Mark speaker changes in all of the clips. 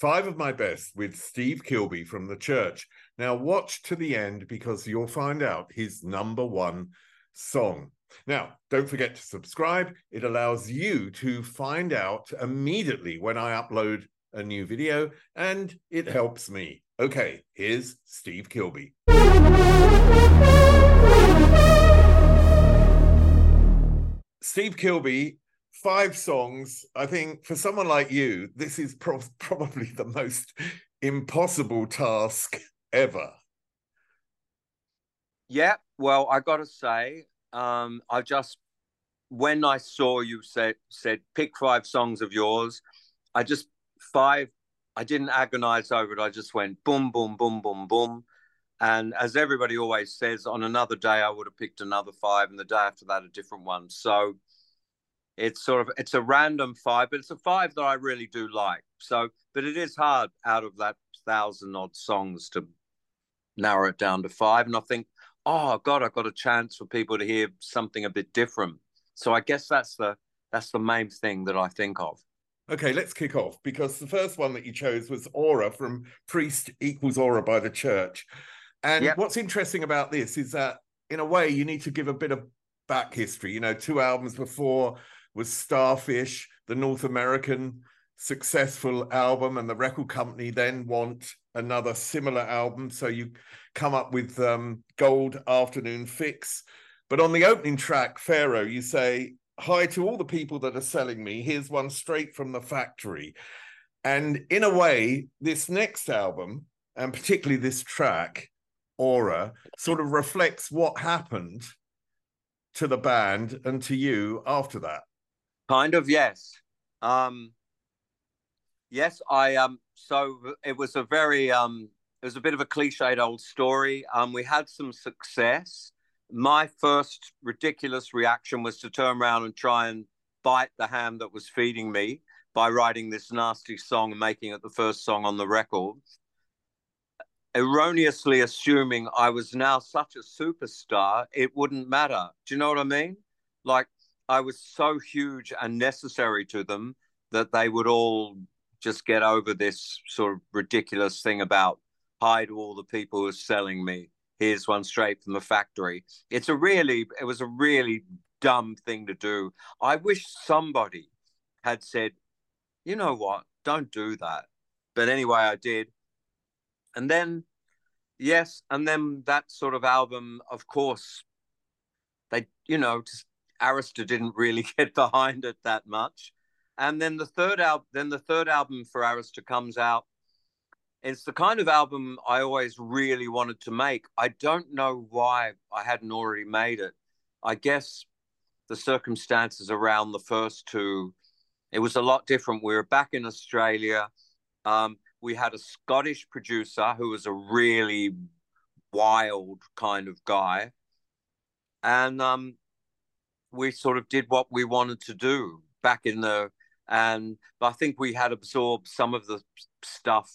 Speaker 1: Five of my best with Steve Kilbey from the church. Now watch to the end because you'll find out his number one song. Now, don't forget to subscribe. It allows you to find out immediately when I upload a new video, and it helps me. Okay, here's Steve Kilbey. Steve Kilbey, five songs. I think for someone like you, this is pro- probably the most impossible task ever.
Speaker 2: Yeah, well, I got to say, um, I just when I saw you said said pick five songs of yours, I just five. I didn't agonize over it. I just went boom, boom, boom, boom, boom. And as everybody always says, on another day I would have picked another five, and the day after that a different one. So it's sort of it's a random five, but it's a five that I really do like. So, but it is hard out of that thousand odd songs to narrow it down to five. And I think oh god i've got a chance for people to hear something a bit different so i guess that's the that's the main thing that i think of
Speaker 1: okay let's kick off because the first one that you chose was aura from priest equals aura by the church and yep. what's interesting about this is that in a way you need to give a bit of back history you know two albums before was starfish the north american successful album and the record company then want another similar album. So you come up with um, gold afternoon fix. But on the opening track pharaoh you say hi to all the people that are selling me. Here's one straight from the factory. And in a way this next album and particularly this track aura sort of reflects what happened to the band and to you after that
Speaker 2: kind of yes um Yes, I um. So it was a very um. It was a bit of a cliched old story. Um, we had some success. My first ridiculous reaction was to turn around and try and bite the hand that was feeding me by writing this nasty song and making it the first song on the record. Erroneously assuming I was now such a superstar, it wouldn't matter. Do you know what I mean? Like I was so huge and necessary to them that they would all just get over this sort of ridiculous thing about hi to all the people who are selling me. Here's one straight from the factory. It's a really, it was a really dumb thing to do. I wish somebody had said, you know what, don't do that. But anyway, I did. And then, yes, and then that sort of album, of course, they, you know, just Arista didn't really get behind it that much and then the third album then the third album for Arista comes out it's the kind of album I always really wanted to make. I don't know why I hadn't already made it. I guess the circumstances around the first two, it was a lot different. We were back in Australia. Um, we had a Scottish producer who was a really wild kind of guy. And um, we sort of did what we wanted to do back in the and I think we had absorbed some of the stuff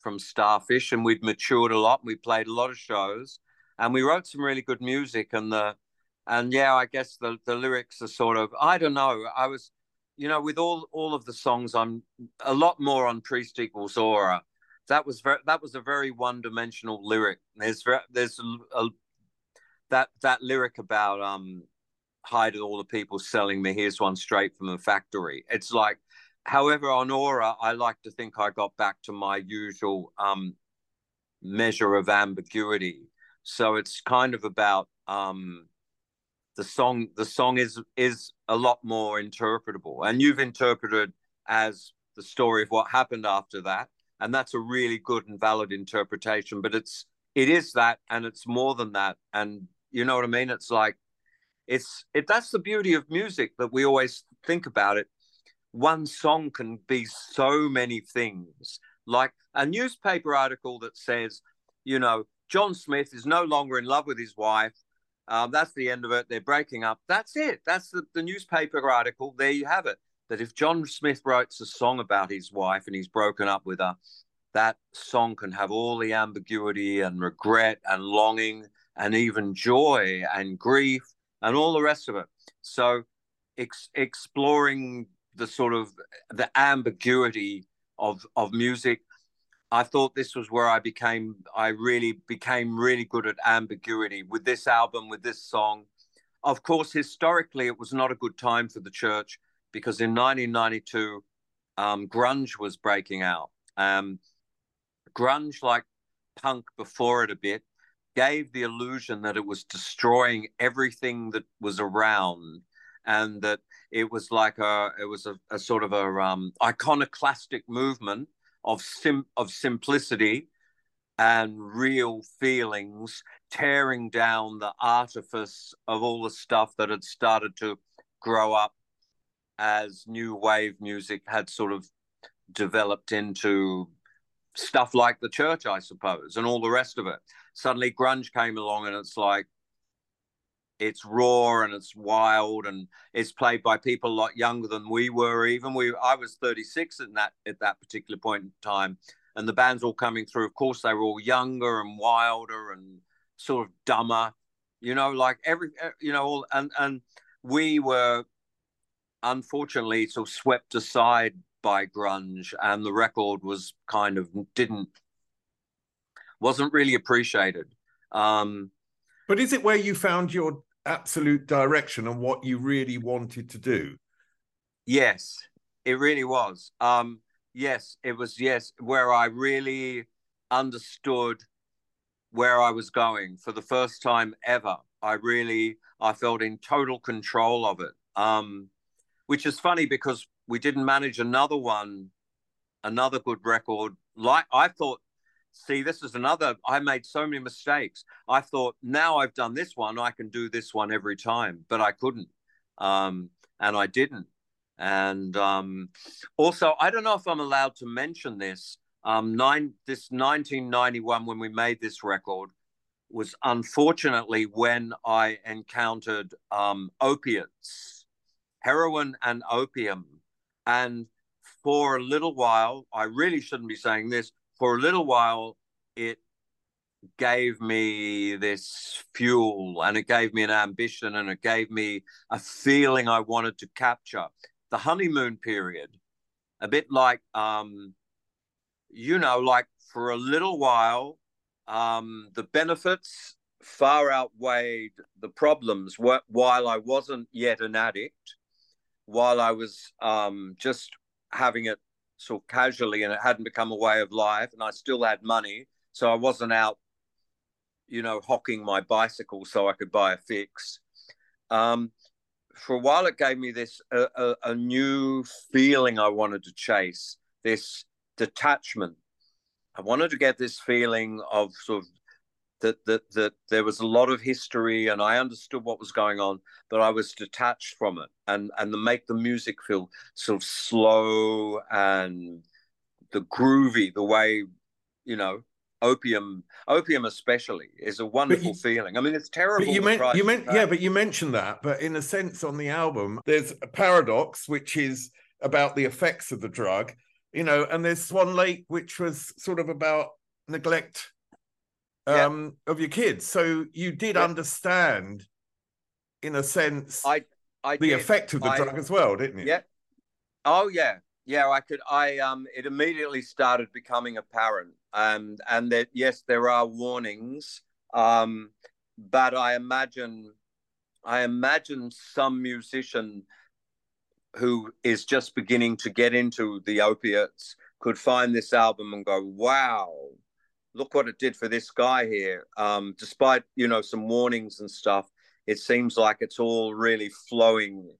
Speaker 2: from Starfish, and we'd matured a lot. We played a lot of shows, and we wrote some really good music. And the and yeah, I guess the the lyrics are sort of I don't know. I was, you know, with all all of the songs, I'm a lot more on Priest equals Aura. That was very that was a very one dimensional lyric. There's there's a, a, that that lyric about um hi to all the people selling me. Here's one straight from the factory. It's like, however, on Aura, I like to think I got back to my usual um, measure of ambiguity. So it's kind of about um, the song. The song is is a lot more interpretable, and you've interpreted as the story of what happened after that, and that's a really good and valid interpretation. But it's it is that, and it's more than that, and you know what I mean. It's like it's it that's the beauty of music that we always think about it one song can be so many things. Like a newspaper article that says, you know, John Smith is no longer in love with his wife. Um, that's the end of it. They're breaking up. That's it. That's the, the newspaper article. There you have it. That if John Smith writes a song about his wife and he's broken up with her, that song can have all the ambiguity and regret and longing and even joy and grief and all the rest of it. So, ex- exploring the sort of the ambiguity of of music, I thought this was where I became I really became really good at ambiguity with this album with this song. Of course, historically, it was not a good time for the church because in 1992, um, grunge was breaking out. Um, grunge, like punk before it a bit, gave the illusion that it was destroying everything that was around and that it was like a it was a, a sort of a um, iconoclastic movement of sim of simplicity and real feelings tearing down the artifice of all the stuff that had started to grow up as new wave music had sort of developed into stuff like the church, I suppose, and all the rest of it. Suddenly, grunge came along, and it's like it's raw and it's wild, and it's played by people a lot younger than we were. Even we, I was 36 at that at that particular point in time, and the bands all coming through. Of course, they were all younger and wilder and sort of dumber, you know, like every, you know, all, and and we were unfortunately sort of swept aside by grunge and the record was kind of didn't wasn't really appreciated. Um
Speaker 1: but is it where you found your absolute direction and what you really wanted to do?
Speaker 2: Yes it really was. Um yes it was yes where i really understood where i was going for the first time ever. I really i felt in total control of it. Um which is funny because we didn't manage another one, another good record. Like I thought, see, this is another. I made so many mistakes. I thought now I've done this one, I can do this one every time, but I couldn't, um, and I didn't. And um, also, I don't know if I'm allowed to mention this. Um, nine this 1991 when we made this record was unfortunately when I encountered um, opiates heroin and opium. And for a little while, I really shouldn't be saying this, for a little while, it gave me this fuel and it gave me an ambition and it gave me a feeling I wanted to capture. The honeymoon period, a bit like, um, you know, like for a little while, um, the benefits far outweighed the problems while I wasn't yet an addict while I was um, just having it sort of casually and it hadn't become a way of life and I still had money. So I wasn't out, you know, hocking my bicycle so I could buy a fix. Um, for a while, it gave me this a, a new feeling I wanted to chase, this detachment. I wanted to get this feeling of sort of that that that there was a lot of history and I understood what was going on, but I was detached from it and and to make the music feel sort of slow and the groovy, the way you know opium opium especially is a wonderful you, feeling. I mean it's terrible
Speaker 1: you meant you meant yeah but you mentioned that but in a sense on the album there's a paradox which is about the effects of the drug you know and there's swan lake which was sort of about neglect um, yeah. of your kids. So you did yeah. understand, in a sense,
Speaker 2: I, I
Speaker 1: the
Speaker 2: did.
Speaker 1: effect of the I, drug as well, didn't you?
Speaker 2: Yeah. Oh yeah, yeah. I could. I um. It immediately started becoming apparent, um, and that yes, there are warnings. Um, but I imagine, I imagine some musician who is just beginning to get into the opiates could find this album and go, "Wow, look what it did for this guy here. Um, despite you know some warnings and stuff, it seems like it's all really flowing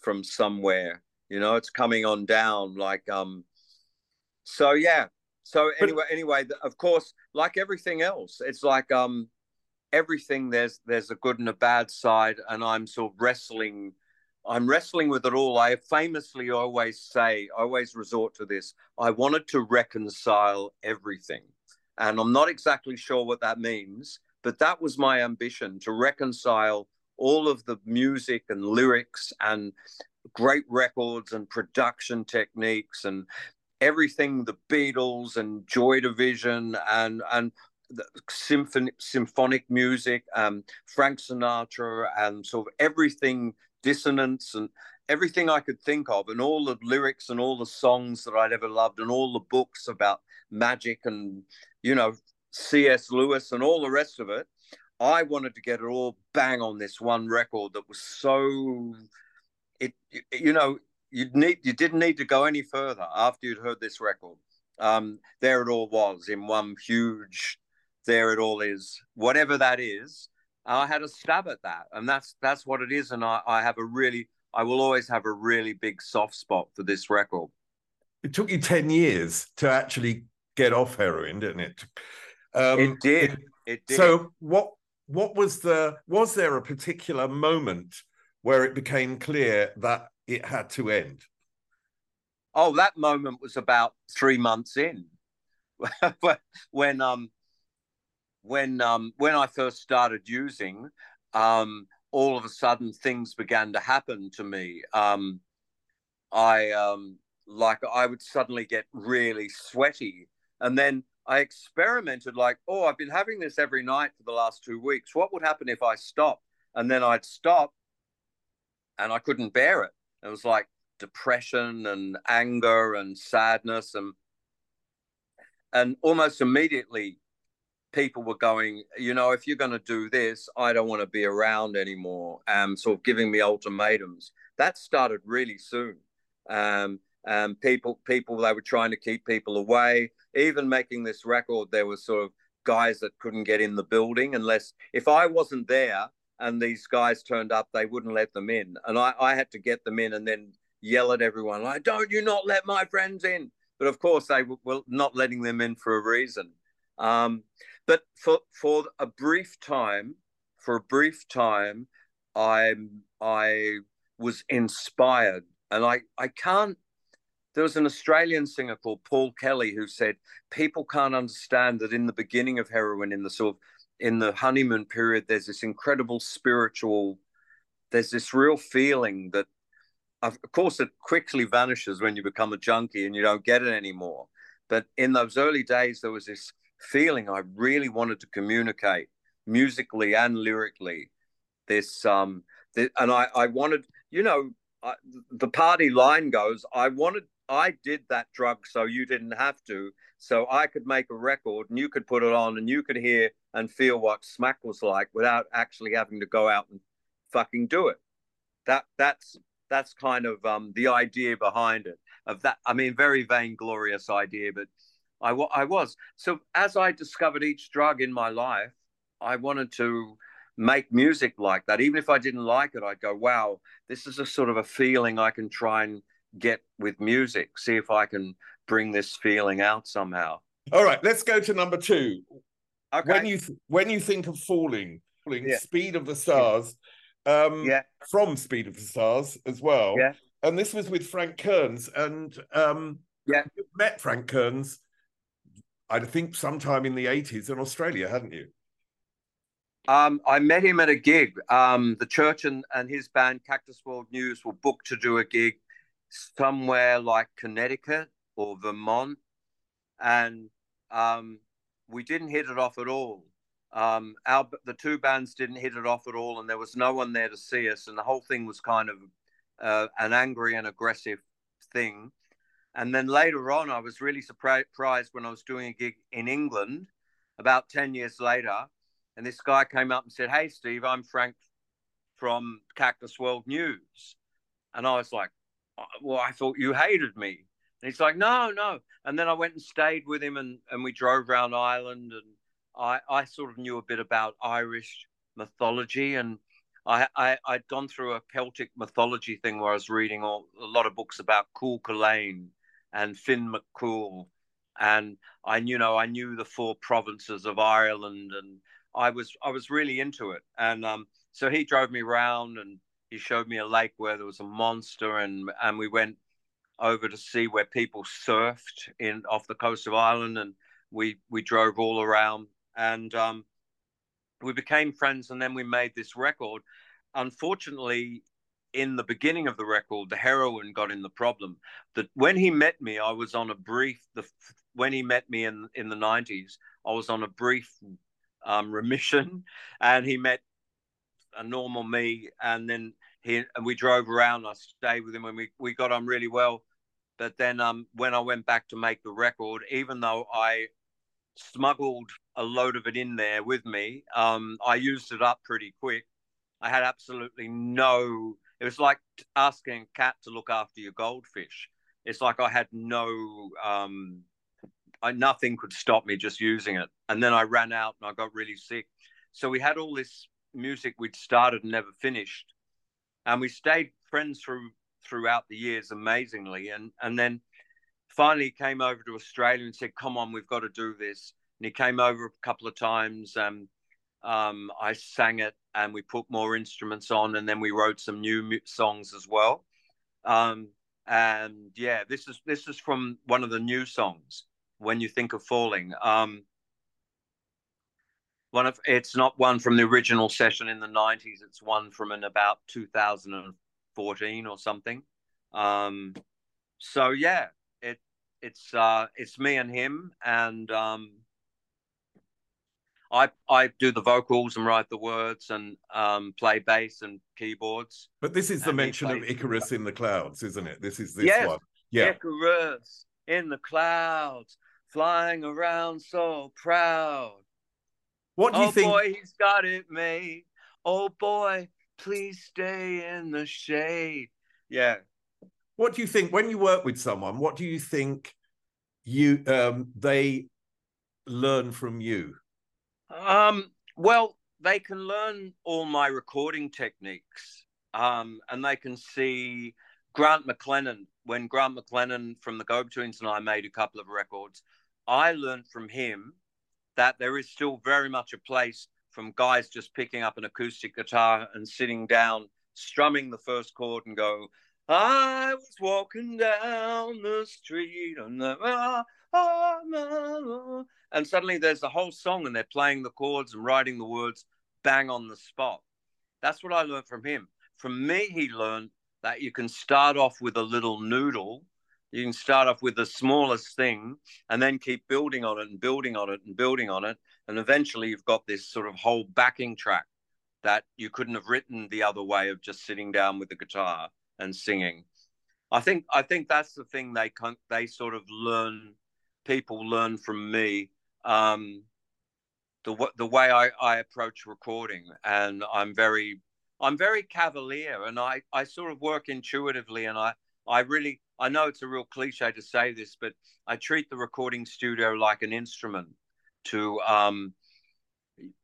Speaker 2: from somewhere. You know, it's coming on down. Like, um, so yeah. So anyway, anyway, of course, like everything else, it's like um, everything. There's there's a good and a bad side, and I'm sort of wrestling I'm wrestling with it all. I famously always say, I always resort to this. I wanted to reconcile everything. And I'm not exactly sure what that means, but that was my ambition to reconcile all of the music and lyrics and great records and production techniques and everything the Beatles and Joy Division and and symphony, symphonic music, um, Frank Sinatra, and sort of everything dissonance and everything I could think of, and all the lyrics and all the songs that I'd ever loved, and all the books about magic and you know C.S. Lewis and all the rest of it. I wanted to get it all bang on this one record that was so it you know you need you didn't need to go any further after you'd heard this record. Um, there it all was in one huge. There it all is. Whatever that is, I had a stab at that, and that's that's what it is. And I, I have a really, I will always have a really big soft spot for this record.
Speaker 1: It took you ten years to actually get off heroin, didn't it?
Speaker 2: Um, it did. It, it did.
Speaker 1: So what what was the was there a particular moment where it became clear that it had to end?
Speaker 2: Oh, that moment was about three months in, when um when um when I first started using, um, all of a sudden things began to happen to me. Um, I um like I would suddenly get really sweaty, and then I experimented like, oh, I've been having this every night for the last two weeks. What would happen if I stopped? And then I'd stop, and I couldn't bear it. It was like depression and anger and sadness and and almost immediately people were going, you know, if you're going to do this, I don't want to be around anymore. Um, sort of giving me ultimatums. That started really soon. Um, um, people, people, they were trying to keep people away. Even making this record, there was sort of guys that couldn't get in the building unless if I wasn't there and these guys turned up, they wouldn't let them in, and I, I had to get them in and then yell at everyone like, "Don't you not let my friends in!" But of course, they were not letting them in for a reason. Um, but for for a brief time, for a brief time, I I was inspired, and I I can't. There was an Australian singer called Paul Kelly who said people can't understand that in the beginning of heroin, in the sort of in the honeymoon period, there's this incredible spiritual. There's this real feeling that, of course, it quickly vanishes when you become a junkie and you don't get it anymore. But in those early days, there was this feeling I really wanted to communicate musically and lyrically. This um, this, and I I wanted you know I, the party line goes I wanted I did that drug so you didn't have to so I could make a record and you could put it on and you could hear and feel what smack was like without actually having to go out and fucking do it. That that's that's kind of um, the idea behind it. Of that, I mean, very vainglorious idea, but I, I was. So as I discovered each drug in my life, I wanted to make music like that. Even if I didn't like it, I'd go, wow, this is a sort of a feeling I can try and get with music. See if I can bring this feeling out somehow.
Speaker 1: All right, let's go to number two. Okay. When you th- when you think of falling, falling, yeah. Speed of the Stars, um, yeah, from Speed of the Stars as well.
Speaker 2: Yeah,
Speaker 1: and this was with Frank Kearns, and um,
Speaker 2: yeah,
Speaker 1: you met Frank Kearns I think sometime in the 80s in Australia, hadn't you?
Speaker 2: Um, I met him at a gig. Um, the church and, and his band, Cactus World News, were booked to do a gig somewhere like Connecticut or Vermont. And um, we didn't hit it off at all. Um, our, the two bands didn't hit it off at all, and there was no one there to see us. And the whole thing was kind of uh, an angry and aggressive thing. And then later on, I was really surprised when I was doing a gig in England about 10 years later. And this guy came up and said, Hey, Steve, I'm Frank from Cactus World News. And I was like, Well, I thought you hated me. And he's like, No, no. And then I went and stayed with him and, and we drove around Ireland. And I, I sort of knew a bit about Irish mythology. And I, I, I'd gone through a Celtic mythology thing where I was reading all, a lot of books about Cú Chulainn and Finn McCool. And I, you know, I knew the four provinces of Ireland, and I was, I was really into it. And um, so he drove me around, and he showed me a lake where there was a monster, and and we went over to see where people surfed in off the coast of Ireland, and we we drove all around, and um, we became friends, and then we made this record. Unfortunately, in the beginning of the record, the heroin got in the problem. That when he met me, I was on a brief. The when he met me in in the nineties, I was on a brief um, remission, and he met a normal me, and then he and we drove around. I stayed with him, and we we got on really well. But then um, when I went back to make the record, even though I smuggled a load of it in there with me, um, I used it up pretty quick. I had absolutely no. It was like asking a cat to look after your goldfish. It's like I had no. Um, I, nothing could stop me just using it. And then I ran out and I got really sick. So we had all this music we'd started and never finished, and we stayed friends through throughout the years amazingly. And and then finally came over to Australia and said, "Come on, we've got to do this." And he came over a couple of times. And um, I sang it, and we put more instruments on, and then we wrote some new songs as well. Um, and yeah, this is this is from one of the new songs. When you think of falling, um, one of it's not one from the original session in the 90s it's one from in about 2014 or something um so yeah it it's uh it's me and him and um I I do the vocals and write the words and um, play bass and keyboards.
Speaker 1: But this is the mention of Icarus in the clouds, isn't it? This is this
Speaker 2: yes,
Speaker 1: one.
Speaker 2: Yeah. Icarus in the clouds, flying around so proud.
Speaker 1: What do you
Speaker 2: oh
Speaker 1: think?
Speaker 2: Oh boy, he's got it made. Oh boy, please stay in the shade. Yeah.
Speaker 1: What do you think when you work with someone? What do you think you um, they learn from you?
Speaker 2: Um, well, they can learn all my recording techniques, um, and they can see Grant McLennan. When Grant McLennan from the Go Betweens and I made a couple of records, I learned from him that there is still very much a place from guys just picking up an acoustic guitar and sitting down, strumming the first chord and go, I was walking down the street and the, and suddenly there's a whole song and they're playing the chords and writing the words bang on the spot. That's what I learned from him. From me, he learned that you can start off with a little noodle you can start off with the smallest thing and then keep building on it and building on it and building on it. And eventually you've got this sort of whole backing track that you couldn't have written the other way of just sitting down with the guitar and singing. I think I think that's the thing they can they sort of learn people learn from me um, the the way I, I approach recording and I'm very I'm very cavalier and I I sort of work intuitively and I I really I know it's a real cliche to say this, but I treat the recording studio like an instrument to um,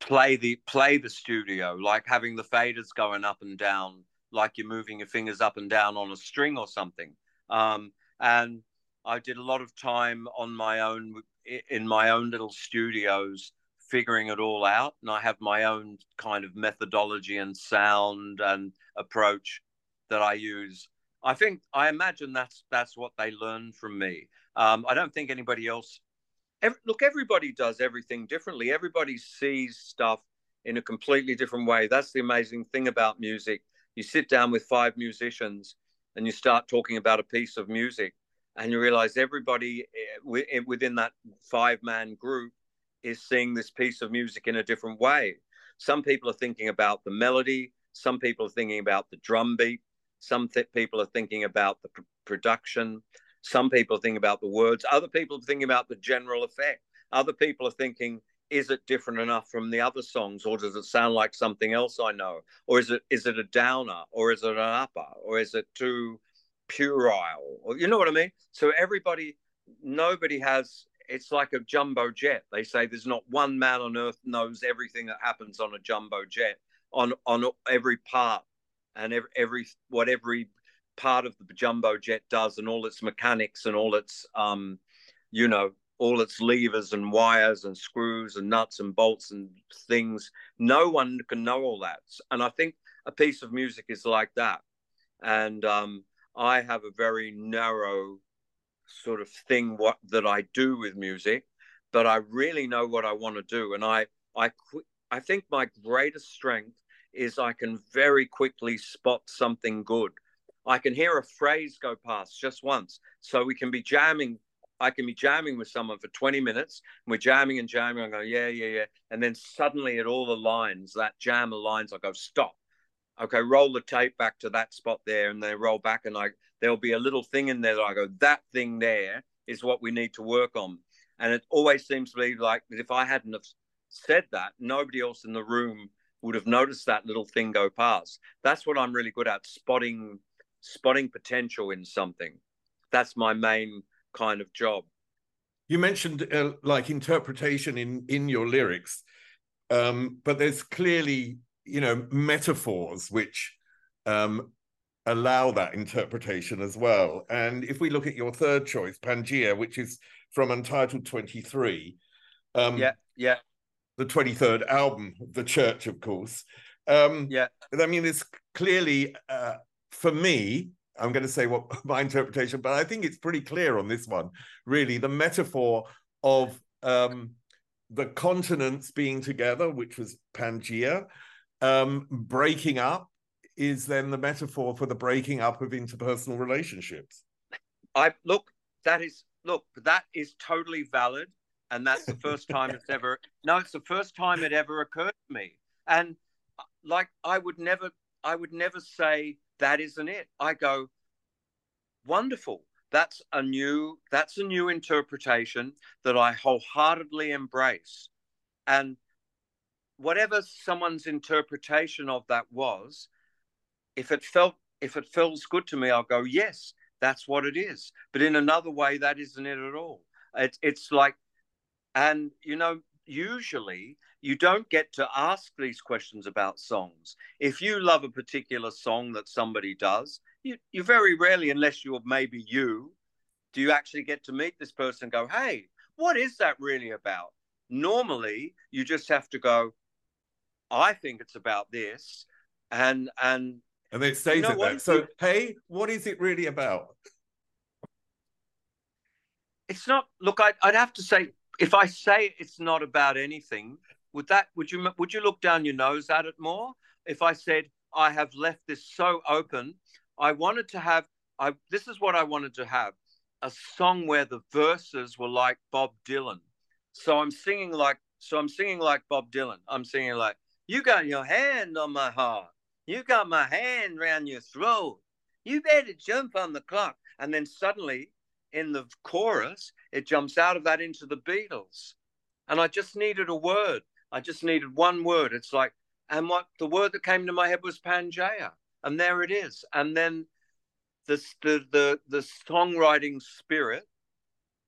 Speaker 2: play the play the studio, like having the faders going up and down, like you're moving your fingers up and down on a string or something. Um, and I did a lot of time on my own in my own little studios figuring it all out and i have my own kind of methodology and sound and approach that i use I think I imagine that's that's what they learned from me. Um, I don't think anybody else. Every, look, everybody does everything differently. Everybody sees stuff in a completely different way. That's the amazing thing about music. You sit down with five musicians and you start talking about a piece of music, and you realize everybody eh, eh, within that five man group is seeing this piece of music in a different way. Some people are thinking about the melody. Some people are thinking about the drum beat some th- people are thinking about the pr- production. Some people think about the words. Other people are thinking about the general effect. Other people are thinking, is it different enough from the other songs, or does it sound like something else I know? Or is it is it a downer, or is it an upper, or is it too puerile? Or you know what I mean? So everybody, nobody has. It's like a jumbo jet. They say there's not one man on earth knows everything that happens on a jumbo jet on on every part and every, every what every part of the jumbo jet does and all its mechanics and all its um you know all its levers and wires and screws and nuts and bolts and things no one can know all that and i think a piece of music is like that. And um, I have a very narrow sort of thing what that I do with music, but I really know what I want to do. And I I I think my greatest strength is I can very quickly spot something good. I can hear a phrase go past just once. So we can be jamming. I can be jamming with someone for 20 minutes. We're jamming and jamming. I go, yeah, yeah, yeah. And then suddenly it all aligns, that jam aligns. I go, stop. Okay, roll the tape back to that spot there. And then roll back. And I there'll be a little thing in there that I go, that thing there is what we need to work on. And it always seems to be like if I hadn't have said that, nobody else in the room would have noticed that little thing go past. That's what I'm really good at spotting spotting potential in something. That's my main kind of job.
Speaker 1: You mentioned uh, like interpretation in in your lyrics, um, but there's clearly you know metaphors which um, allow that interpretation as well. And if we look at your third choice, Pangaea, which is from Untitled 23.
Speaker 2: Um, yeah, yeah.
Speaker 1: The 23rd album, The Church, of course. Um,
Speaker 2: yeah.
Speaker 1: I mean, it's clearly, uh, for me, I'm going to say what my interpretation, but I think it's pretty clear on this one, really. The metaphor of um, the continents being together, which was Pangaea, um, breaking up, is then the metaphor for the breaking up of interpersonal relationships.
Speaker 2: I look, that is look, that is totally valid. And that's the first time it's ever no, it's the first time it ever occurred to me. And like I would never I would never say that isn't it. I go, wonderful. That's a new that's a new interpretation that I wholeheartedly embrace. And whatever someone's interpretation of that was, if it felt if it feels good to me, I'll go, yes, that's what it is. But in another way, that isn't it at all. It, it's like, and you know, usually you don't get to ask these questions about songs. If you love a particular song that somebody does, you, you very rarely, unless you're maybe you, do you actually get to meet this person and go, hey, what is that really about? Normally, you just have to go, I think it's about this. And, and
Speaker 1: and it stays you know, at that. So, hey, what is it really about?
Speaker 2: It's not. Look, I'd, I'd have to say, if I say it's not about anything, would that would you would you look down your nose at it more? If I said I have left this so open, I wanted to have. I this is what I wanted to have a song where the verses were like Bob Dylan. So I'm singing like so I'm singing like Bob Dylan. I'm singing like you got your hand on my heart. You got my hand round your throat. You better jump on the clock. And then suddenly, in the chorus, it jumps out of that into the Beatles. And I just needed a word. I just needed one word. It's like, and what the word that came to my head was Pangaea. And there it is. And then the, the, the, the songwriting spirit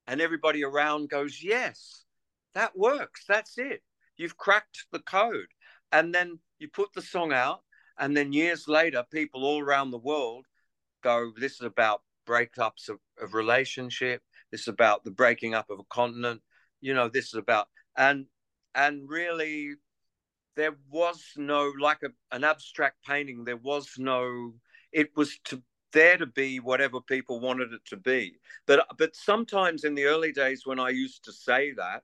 Speaker 2: and everybody around goes, yes, that works. That's it. You've cracked the code. And then you put the song out and then years later, people all around the world go, this is about breakups of, of relationship. This is about the breaking up of a continent. You know, this is about, and, and really there was no, like a, an abstract painting, there was no, it was to there to be whatever people wanted it to be. But, but sometimes in the early days when I used to say that,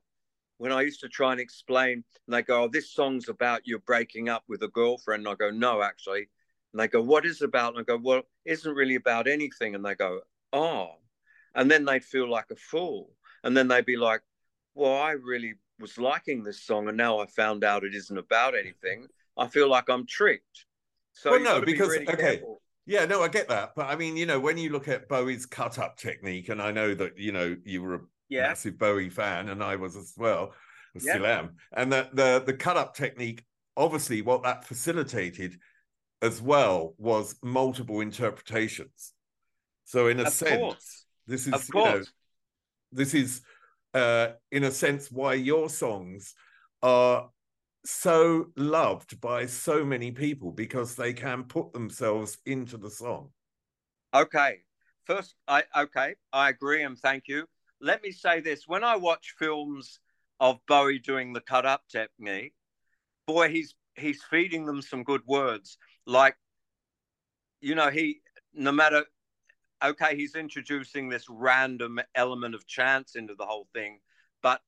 Speaker 2: when I used to try and explain, and they go, "Oh, this song's about you breaking up with a girlfriend," and I go, "No, actually," and they go, "What is it about?" And I go, "Well, it isn't really about anything," and they go, "Oh," and then they'd feel like a fool, and then they'd be like, "Well, I really was liking this song, and now I found out it isn't about anything. I feel like I'm tricked."
Speaker 1: So well, no, because be really okay. Careful. Yeah, no, I get that. But I mean, you know, when you look at Bowie's cut up technique, and I know that, you know, you were yeah. massive Bowie fan, and I was as well. I still yeah. am. And that the the cut up technique, obviously, what that facilitated as well was multiple interpretations. So in a of sense, course. This is you know, this is uh, in a sense why your songs are so loved by so many people because they can put themselves into the song.
Speaker 2: Okay. First, I okay, I agree and thank you let me say this: when I watch films of Bowie doing the cut up technique, boy, he's he's feeding them some good words. like, you know, he no matter okay, he's introducing this random element of chance into the whole thing, but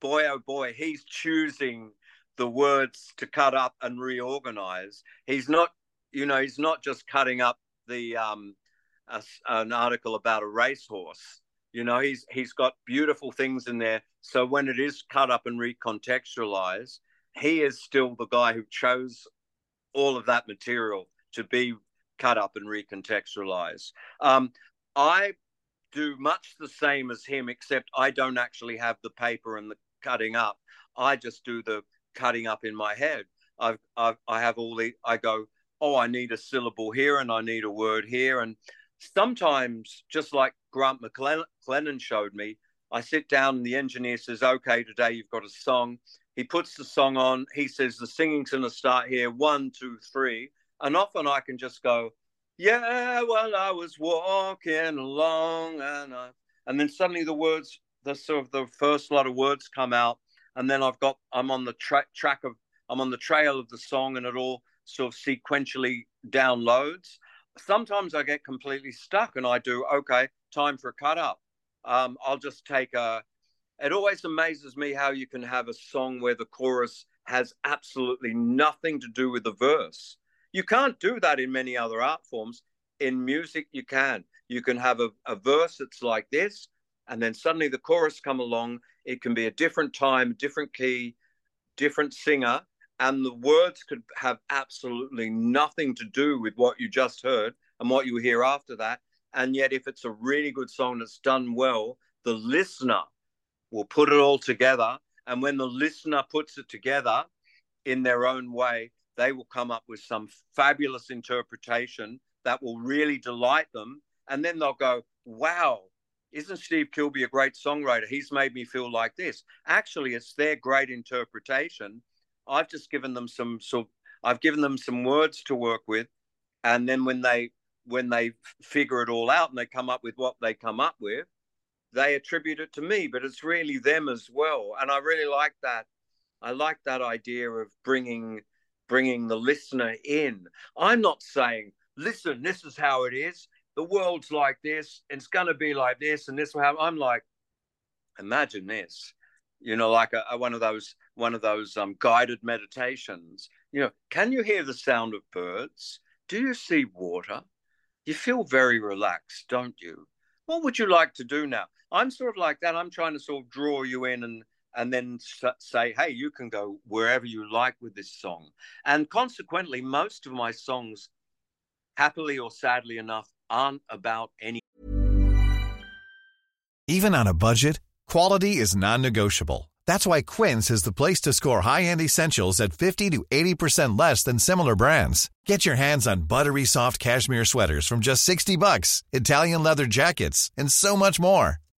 Speaker 2: boy, oh boy, he's choosing the words to cut up and reorganize. He's not, you know, he's not just cutting up the um, a, an article about a racehorse. You know, he's he's got beautiful things in there. So when it is cut up and recontextualized, he is still the guy who chose all of that material to be cut up and recontextualized. Um, I do much the same as him, except I don't actually have the paper and the cutting up. I just do the cutting up in my head. I've, I've I have all the I go, oh, I need a syllable here and I need a word here, and sometimes just like Grant McLennan showed me, I sit down and the engineer says, okay, today you've got a song. He puts the song on. He says the singing's going to start here, one, two, three, and often I can just go, yeah, well, I was walking along, and I, and then suddenly the words, the sort of the first lot of words come out, and then I've got, I'm on the track track of, I'm on the trail of the song, and it all sort of sequentially downloads. Sometimes I get completely stuck, and I do okay, time for a cut up. Um, I'll just take a. It always amazes me how you can have a song where the chorus has absolutely nothing to do with the verse you can't do that in many other art forms. In music, you can. You can have a, a verse that's like this, and then suddenly the chorus come along. It can be a different time, different key, different singer, and the words could have absolutely nothing to do with what you just heard and what you hear after that. And yet, if it's a really good song that's done well, the listener will put it all together. And when the listener puts it together in their own way, they will come up with some fabulous interpretation that will really delight them. And then they'll go, wow, isn't Steve Kilbey a great songwriter? He's made me feel like this. Actually, it's their great interpretation. I've just given them some sort. I've given them some words to work with, and then when they when they figure it all out and they come up with what they come up with, they attribute it to me. But it's really them as well, and I really like that. I like that idea of bringing bringing the listener in. I'm not saying, listen, this is how it is. The world's like this. It's going to be like this, and this will happen. I'm like, imagine this. You know, like a, a, one of those one of those um, guided meditations. You know, can you hear the sound of birds? Do you see water? You feel very relaxed, don't you? What would you like to do now? I'm sort of like that. I'm trying to sort of draw you in and and then say, hey, you can go wherever you like with this song. And consequently, most of my songs, happily or sadly enough, aren't about any.
Speaker 3: Even on a budget, quality is non negotiable. That's why Quince is the place to score high end essentials at 50 to 80% less than similar brands. Get your hands on buttery soft cashmere sweaters from just 60 bucks, Italian leather jackets, and so much more.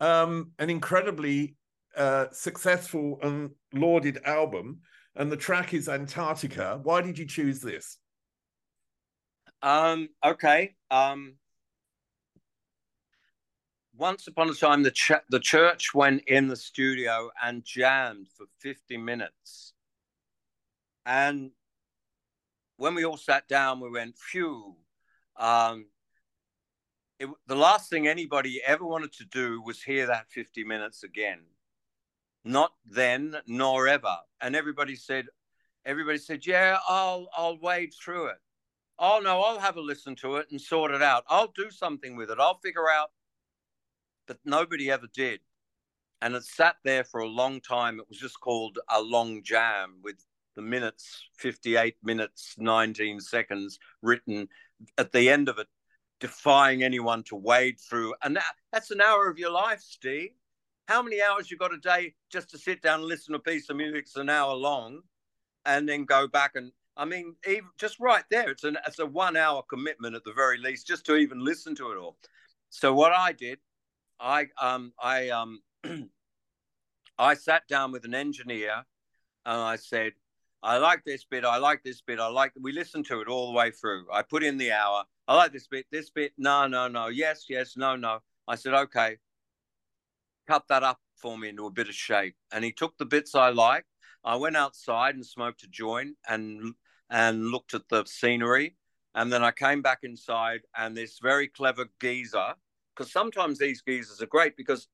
Speaker 1: um, an incredibly uh, successful and lauded album, and the track is Antarctica. Why did you choose this?
Speaker 2: Um, okay. Um, once upon a time, the ch- the church went in the studio and jammed for fifty minutes, and when we all sat down, we went, "Phew." Um, it, the last thing anybody ever wanted to do was hear that 50 minutes again. Not then, nor ever. And everybody said, everybody said, yeah, I'll, I'll wade through it. Oh no, I'll have a listen to it and sort it out. I'll do something with it. I'll figure out but nobody ever did. And it sat there for a long time. It was just called a long jam with the minutes, 58 minutes, 19 seconds written at the end of it, defying anyone to wade through. And that, that's an hour of your life, Steve. How many hours you got a day just to sit down and listen to a piece of music an hour long and then go back and I mean, even just right there, it's an it's a one hour commitment at the very least, just to even listen to it all. So what I did, I um I um I sat down with an engineer and I said, I like this bit, I like this bit, I like we listened to it all the way through. I put in the hour, I like this bit, this bit, no, no, no, yes, yes, no, no. I said, okay, cut that up for me into a bit of shape. And he took the bits I liked. I went outside and smoked a joint and and looked at the scenery. And then I came back inside, and this very clever geezer, because sometimes these geezers are great because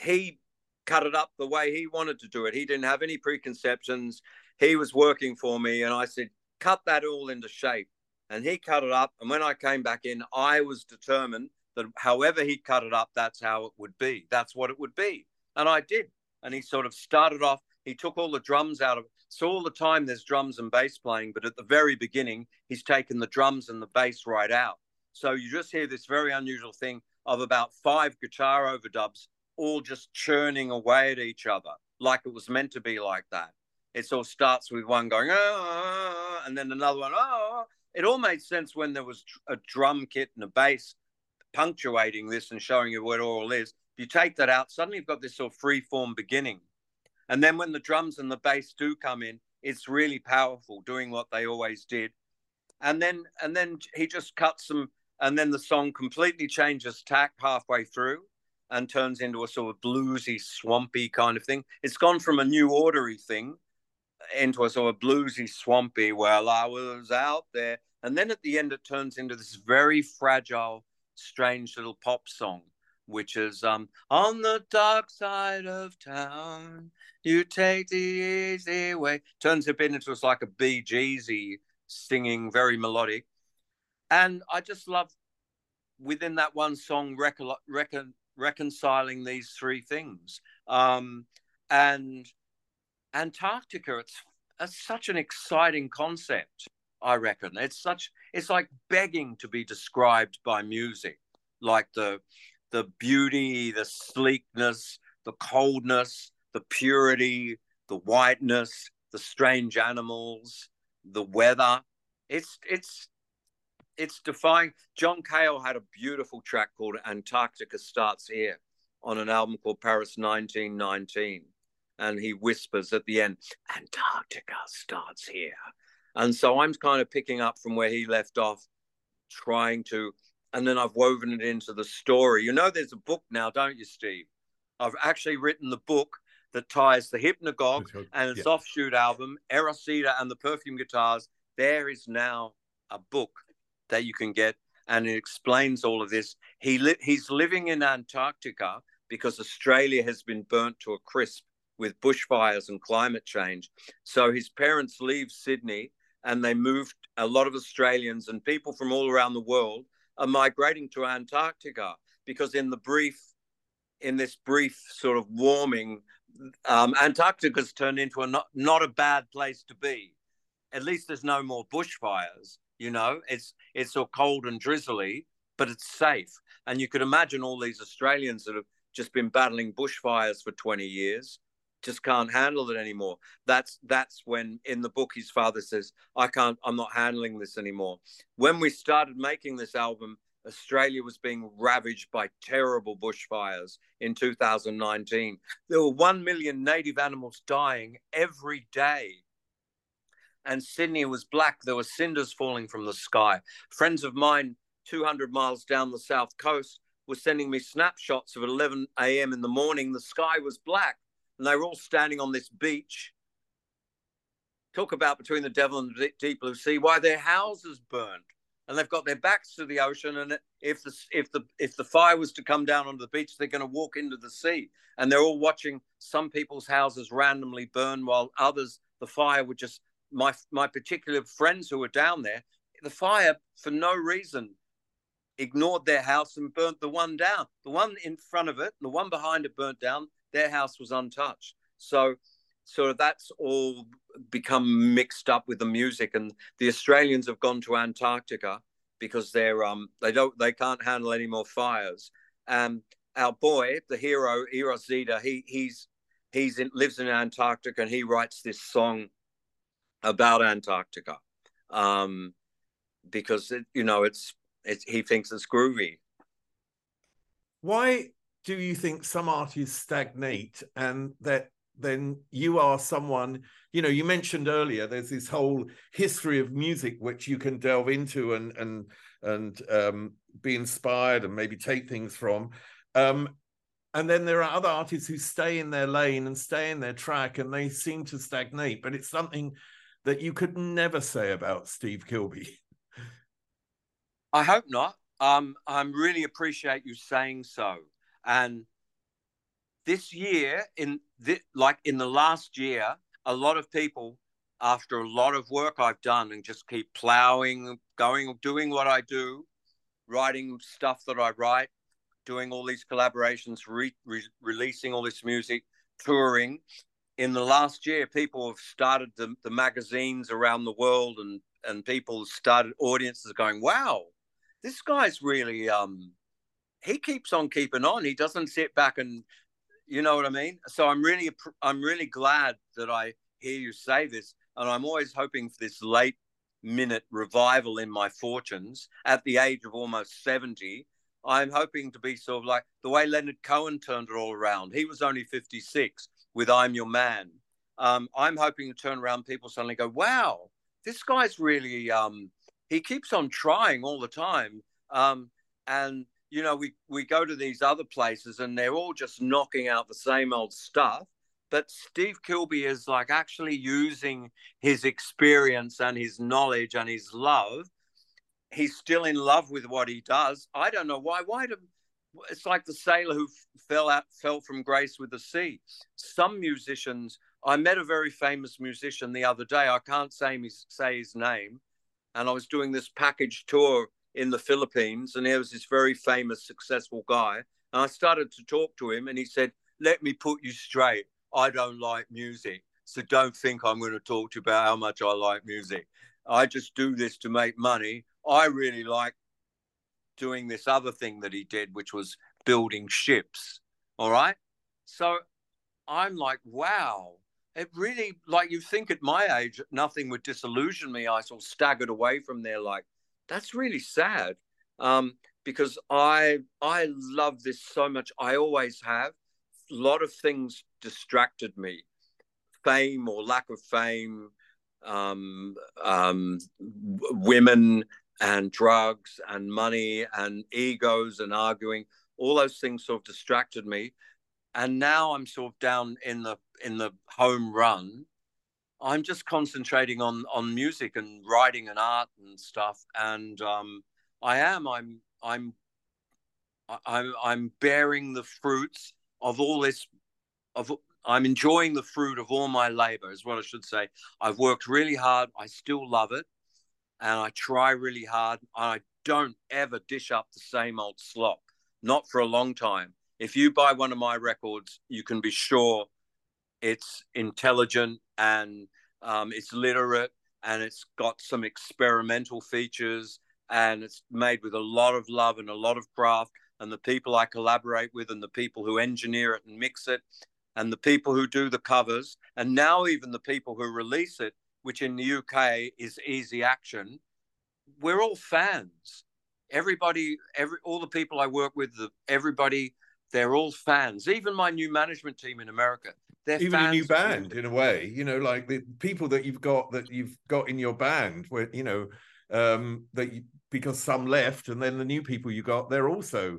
Speaker 2: he cut it up the way he wanted to do it. He didn't have any preconceptions. He was working for me, and I said, cut that all into shape. And he cut it up. And when I came back in, I was determined that however he cut it up, that's how it would be. That's what it would be. And I did. And he sort of started off, he took all the drums out of it. So all the time there's drums and bass playing, but at the very beginning, he's taken the drums and the bass right out. So you just hear this very unusual thing of about five guitar overdubs all just churning away at each other, like it was meant to be like that. It of starts with one going, ah, and then another one, ah. It all made sense when there was a drum kit and a bass punctuating this and showing you what all is. If you take that out, suddenly you've got this sort of free form beginning. And then when the drums and the bass do come in, it's really powerful, doing what they always did. And then and then he just cuts them, and then the song completely changes tack halfway through and turns into a sort of bluesy, swampy kind of thing. It's gone from a new ordery thing into a sort of bluesy, swampy, well, I was out there. And then at the end, it turns into this very fragile, strange little pop song, which is um, On the dark side of town, you take the easy way. Turns a bit into like a Bee Geesy singing, very melodic. And I just love within that one song recon, recon, reconciling these three things. Um, and Antarctica, it's, such an exciting concept. I reckon it's such it's like begging to be described by music, like the the beauty, the sleekness, the coldness, the purity, the whiteness, the strange animals, the weather. It's it's it's defying. John Cale had a beautiful track called Antarctica Starts Here on an album called Paris 1919. And he whispers at the end, Antarctica starts here. And so I'm kind of picking up from where he left off, trying to, and then I've woven it into the story. You know, there's a book now, don't you, Steve? I've actually written the book that ties the Hypnagogue and its offshoot album, Eros Zeta and the Perfume Guitars. There is now a book that you can get, and it explains all of this. He li- he's living in Antarctica because Australia has been burnt to a crisp with bushfires and climate change. So his parents leave Sydney and they moved. A lot of Australians and people from all around the world are migrating to Antarctica because in the brief, in this brief sort of warming, um, Antarctica's turned into a not, not a bad place to be. At least there's no more bushfires. You know, it's it's so cold and drizzly, but it's safe. And you could imagine all these Australians that have just been battling bushfires for 20 years just can't handle it anymore. That's that's when in the book his father says, I can't, I'm not handling this anymore. When we started making this album, Australia was being ravaged by terrible bushfires in 2019. There were 1 million native animals dying every day. And Sydney was black. There were cinders falling from the sky. Friends of mine, 200 miles down the south coast, were sending me snapshots of 11 a.m. in the morning. The sky was black and they were all standing on this beach. Talk about between the devil and the deep blue sea, why their houses burned, and they've got their backs to the ocean. And if the if the if the fire was to come down onto the beach, they're going to walk into the sea. And they're all watching some people's houses randomly burn, while others the fire would just my my particular friends who were down there. The fire for no reason ignored their house and burnt the one down. The one in front of it, the one behind it burnt down. Their house was untouched. So, so that's all become mixed up with the music. And the Australians have gone to Antarctica because they're um they don't they can't handle any more fires. Um, our boy, the hero Eros Zeta, he he's he's in, lives in Antarctica and he writes this song about Antarctica. Um, because it, you know it's it's he thinks it's groovy.
Speaker 1: Why do you think some artists stagnate and that then you are someone you know you mentioned earlier there's this whole history of music which you can delve into and and and um, be inspired and maybe take things from um, and then there are other artists who stay in their lane and stay in their track and they seem to stagnate but it's something that you could never say about steve kilbey
Speaker 2: I hope not. Um, I really appreciate you saying so. And this year, in like in the last year, a lot of people, after a lot of work I've done and just keep plowing, going, doing what I do, writing stuff that I write, doing all these collaborations, re- re- releasing all this music, touring. In the last year, people have started the, the magazines around the world, and and people started audiences going, "Wow, this guy's really um he keeps on keeping on. He doesn't sit back and you know what I mean. So I'm really I'm really glad that I hear you say this, and I'm always hoping for this late minute revival in my fortunes at the age of almost 70 i'm hoping to be sort of like the way leonard cohen turned it all around he was only 56 with i'm your man um, i'm hoping to turn around people suddenly go wow this guy's really um, he keeps on trying all the time. Um, and you know, we we go to these other places and they're all just knocking out the same old stuff. But Steve Kilbey is like actually using his experience and his knowledge and his love. He's still in love with what he does. I don't know why. Why do it's like the sailor who fell out fell from grace with the sea. Some musicians. I met a very famous musician the other day. I can't say his, say his name, and I was doing this package tour in the Philippines, and there was this very famous, successful guy. And I started to talk to him, and he said, Let me put you straight. I don't like music. So don't think I'm going to talk to you about how much I like music. I just do this to make money. I really like doing this other thing that he did, which was building ships. All right. So I'm like, wow, it really like you think at my age nothing would disillusion me i sort of staggered away from there like that's really sad um, because i i love this so much. I always have. A lot of things distracted me. Fame or lack of fame um, um, women and drugs and money and egos and arguing. All those things sort of distracted me. And now i'm sort of down in the in the home run, I'm just concentrating on on music and writing and art and stuff. And um, I am I'm I'm I'm I'm bearing the fruits of all this of I'm enjoying the fruit of all my labor is what I should say. I've worked really hard. I still love it. And I try really hard. I don't ever dish up the same old slop, not for a long time. If you buy one of my records, you can be sure it's intelligent and um, it's literate and it's got some experimental features and it's made with a lot of love and a lot of craft. And the people I collaborate with and the people who engineer it and mix it and the people who do the covers and now even the people who release it which in the UK is easy action we're all fans. Everybody every all the people I work with the, everybody they're all fans. Even my new management team in America
Speaker 1: they're even a new band in a way you know like the people that you've got that you've got in your band where you know um that you, because some left and then the new people you got they're also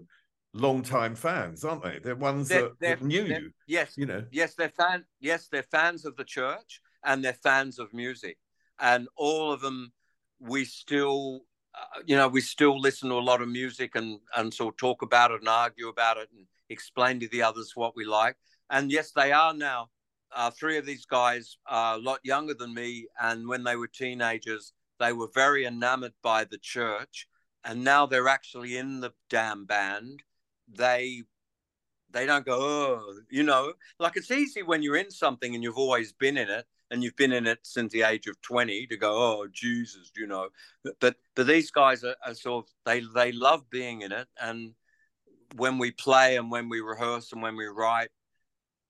Speaker 1: long time fans aren't they? They're ones they're, that, they're, that knew you
Speaker 2: yes
Speaker 1: you know.
Speaker 2: yes they're fan yes they're fans of the church and they're fans of music. And all of them we still uh, you know we still listen to a lot of music and and sort of talk about it and argue about it and explain to the others what we like and yes, they are now. Uh, three of these guys are a lot younger than me, and when they were teenagers, they were very enamored by the church. and now they're actually in the damn band, they they don't go, oh, you know, like it's easy when you're in something and you've always been in it and you've been in it since the age of 20 to go, oh, Jesus, you know. But but these guys are, are sort of, they, they love being in it. And when we play and when we rehearse and when we write,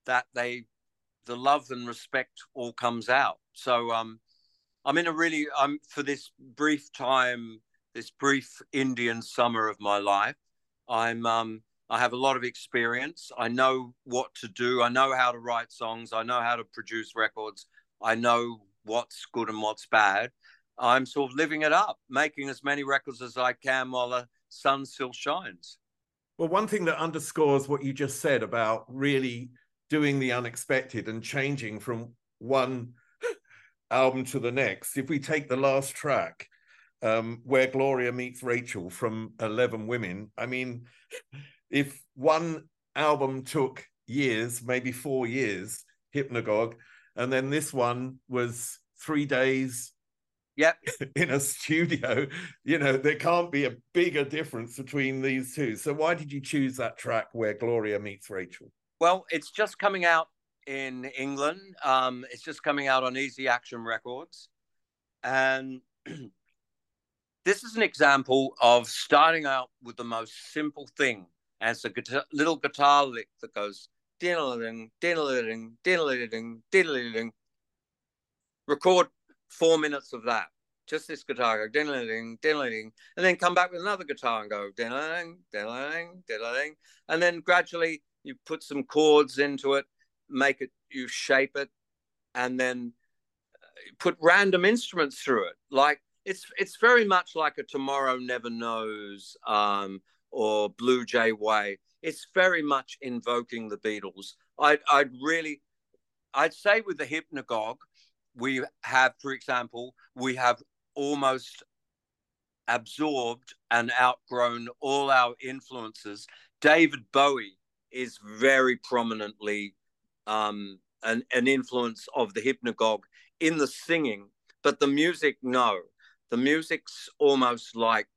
Speaker 2: that they, the love and respect all comes out. So um, I'm in a really, I'm for this brief time, this brief Indian summer of my life, I'm um, I have a lot of experience. I know what to do. I know how to write songs. I know how to produce records. I know what's good and what's bad. I'm sort of living it up, making as many records as I can while the sun still shines.
Speaker 1: Well, one thing that underscores what you just said about really doing the unexpected and changing from one album to the next. If we take the last track, um, where Gloria meets Rachel from 11 Women, I mean, if one album took years, maybe four years, Hypnagogue, and then this one was three days
Speaker 2: yep.
Speaker 1: in a studio you know there can't be a bigger difference between these two. So why did you choose that track where gloria meets rachel
Speaker 2: well it's just coming out in england um, it's just coming out on easy action records and this is an example of starting out with the most simple thing and it's a guitar, little guitar lick that goes diddling, diddling, diddling, diddling. Record four minutes of that. Just this guitar go diddling, diddling, and then come back with another guitar and go diddling, diddling, diddling, and then gradually you put some chords into it, make it, you shape it, and then uh, put random instruments through it. Like it's it's very much like a Tomorrow Never Knows um, or Blue Jay Way. It's very much invoking the Beatles. I'd, I'd really, I'd say with the Hypnagogue, we have, for example, we have almost absorbed and outgrown all our influences. David Bowie is very prominently um, an, an influence of the Hypnagogue in the singing, but the music, no. The music's almost like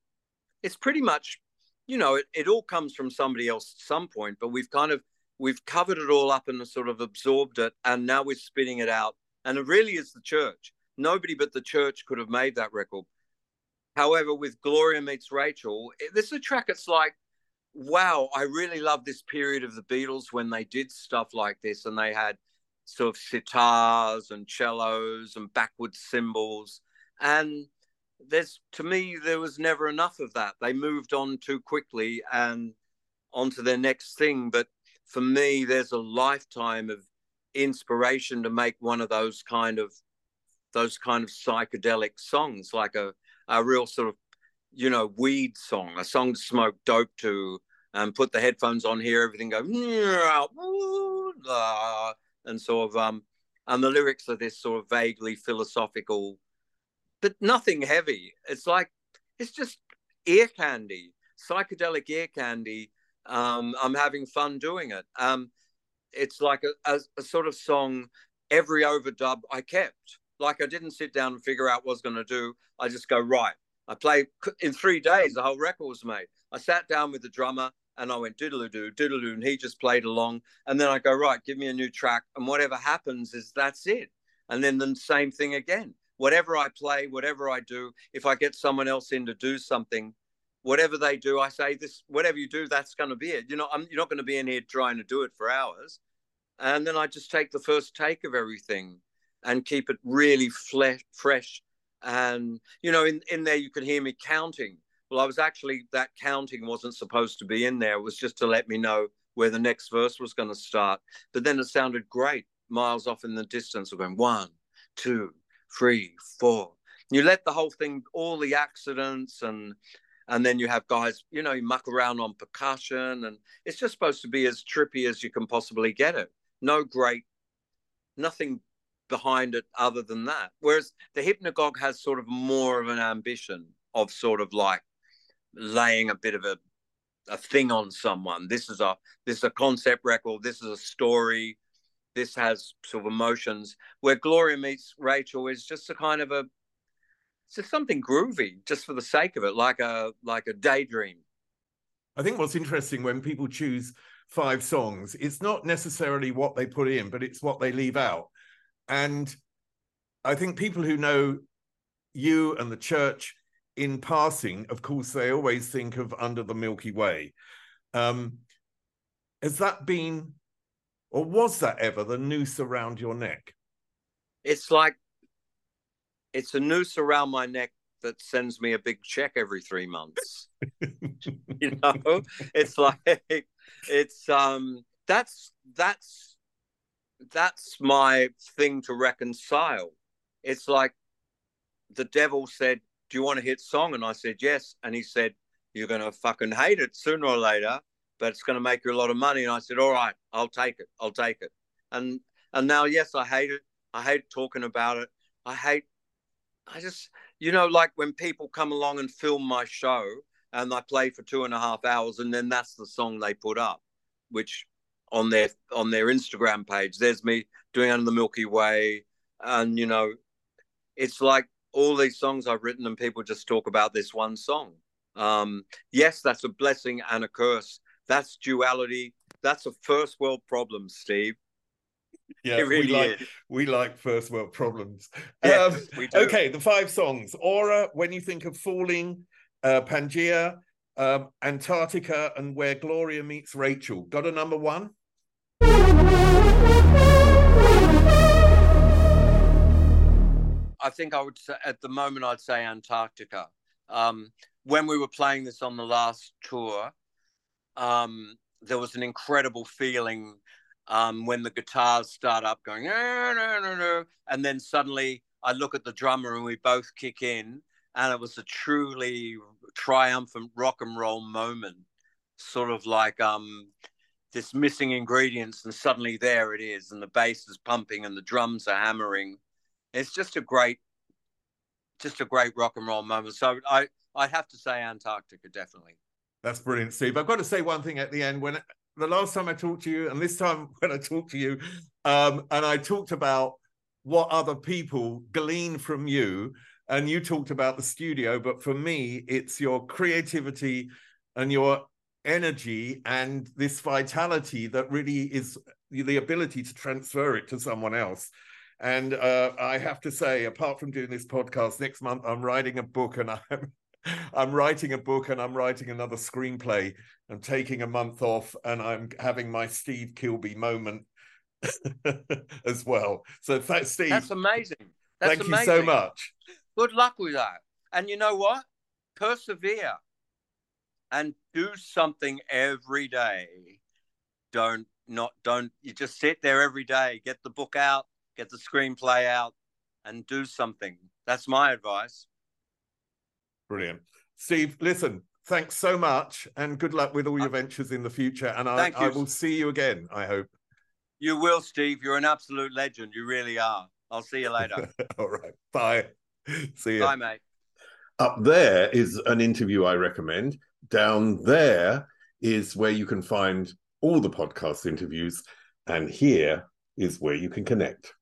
Speaker 2: it's pretty much you know, it, it all comes from somebody else at some point, but we've kind of we've covered it all up and sort of absorbed it, and now we're spitting it out. And it really is the church. Nobody but the church could have made that record. However, with Gloria meets Rachel, this is a track. It's like, wow, I really love this period of the Beatles when they did stuff like this, and they had sort of sitars and cellos and backward cymbals, and there's to me there was never enough of that. They moved on too quickly and onto their next thing. But for me, there's a lifetime of inspiration to make one of those kind of those kind of psychedelic songs, like a a real sort of you know weed song, a song to smoke dope to, and put the headphones on here, everything go and sort of um and the lyrics are this sort of vaguely philosophical but nothing heavy. It's like it's just ear candy, psychedelic ear candy. Um, I'm having fun doing it. Um, it's like a, a, a, sort of song. Every overdub I kept. Like I didn't sit down and figure out what I was going to do. I just go right. I play in three days. The whole record was made. I sat down with the drummer and I went diddle doo diddle doo, and he just played along. And then I go right, give me a new track, and whatever happens is that's it. And then the same thing again whatever I play, whatever I do, if I get someone else in to do something, whatever they do, I say this, whatever you do, that's going to be it. You know, I'm, you're not going to be in here trying to do it for hours. And then I just take the first take of everything and keep it really flesh, fresh. And, you know, in, in there, you can hear me counting. Well, I was actually, that counting wasn't supposed to be in there. It was just to let me know where the next verse was going to start. But then it sounded great miles off in the distance. We're going one, two, three, four. You let the whole thing, all the accidents and and then you have guys, you know, you muck around on percussion, and it's just supposed to be as trippy as you can possibly get it. No great, nothing behind it other than that. Whereas the Hypnagogue has sort of more of an ambition of sort of like laying a bit of a a thing on someone. This is a this is a concept record. This is a story this has sort of emotions where Gloria meets Rachel is just a kind of a just something groovy, just for the sake of it, like a like a daydream.
Speaker 1: I think what's interesting when people choose five songs, it's not necessarily what they put in, but it's what they leave out. And I think people who know you and the church in passing, of course, they always think of Under the Milky Way. Um, has that been, or was that ever the noose around your neck?
Speaker 2: It's like, it's a noose around my neck that sends me a big check every three months. you know, it's like it's um that's that's that's my thing to reconcile. It's like the devil said, "Do you want to hit song?" And I said, "Yes." And he said, "You're gonna fucking hate it sooner or later, but it's gonna make you a lot of money." And I said, "All right, I'll take it. I'll take it." And and now, yes, I hate it. I hate talking about it. I hate. I just you know, like when people come along and film my show and I play for two and a half hours, and then that's the song they put up, which on their on their Instagram page, there's me doing Under the Milky Way, and you know, it's like all these songs I've written, and people just talk about this one song. Um, yes, that's a blessing and a curse. That's duality. That's a first world problem, Steve.
Speaker 1: Yeah, really we like is. we like first world problems. Yes, um, we do. Okay, the five songs: Aura, When You Think of Falling, uh, Pangaea, um, Antarctica, and Where Gloria Meets Rachel. Got a number one?
Speaker 2: I think I would say at the moment I'd say Antarctica. Um, when we were playing this on the last tour, um, there was an incredible feeling um, when the guitars start up going, and then suddenly I look at the drummer and we both kick in, and it was a truly triumphant rock and roll moment, sort of like um, this missing ingredients, and suddenly there it is, and the bass is pumping and the drums are hammering. It's just a great, just a great rock and roll moment. So I, I'd have to say Antarctica, definitely.
Speaker 1: That's brilliant, Steve. I've got to say one thing at the end. When the last time I talked to you, and this time when I talked to you, um, and I talked about what other people glean from you, and you talked about the studio, but for me, it's your creativity and your energy and this vitality that really is the ability to transfer it to someone else. And uh, I have to say, apart from doing this podcast, next month I'm writing a book, and I'm I'm writing a book and I'm writing another screenplay. I'm taking a month off and I'm having my Steve Kilbey moment as well. So th- Steve,
Speaker 2: that's amazing. That's
Speaker 1: thank
Speaker 2: amazing.
Speaker 1: you so much.
Speaker 2: Good luck with that. And you know what? Persevere and do something every day. Don't not don't you just sit there every day, get the book out, get the screenplay out, and do something. That's my advice.
Speaker 1: Brilliant. Steve, listen, thanks so much and good luck with all your uh, ventures in the future. And I, I will see you again, I hope.
Speaker 2: You will, Steve. You're an absolute legend. You really are. I'll see you later.
Speaker 1: all right. Bye. See you.
Speaker 2: Bye, mate.
Speaker 1: Up there is an interview I recommend. Down there is where you can find all the podcast interviews, and here is where you can connect.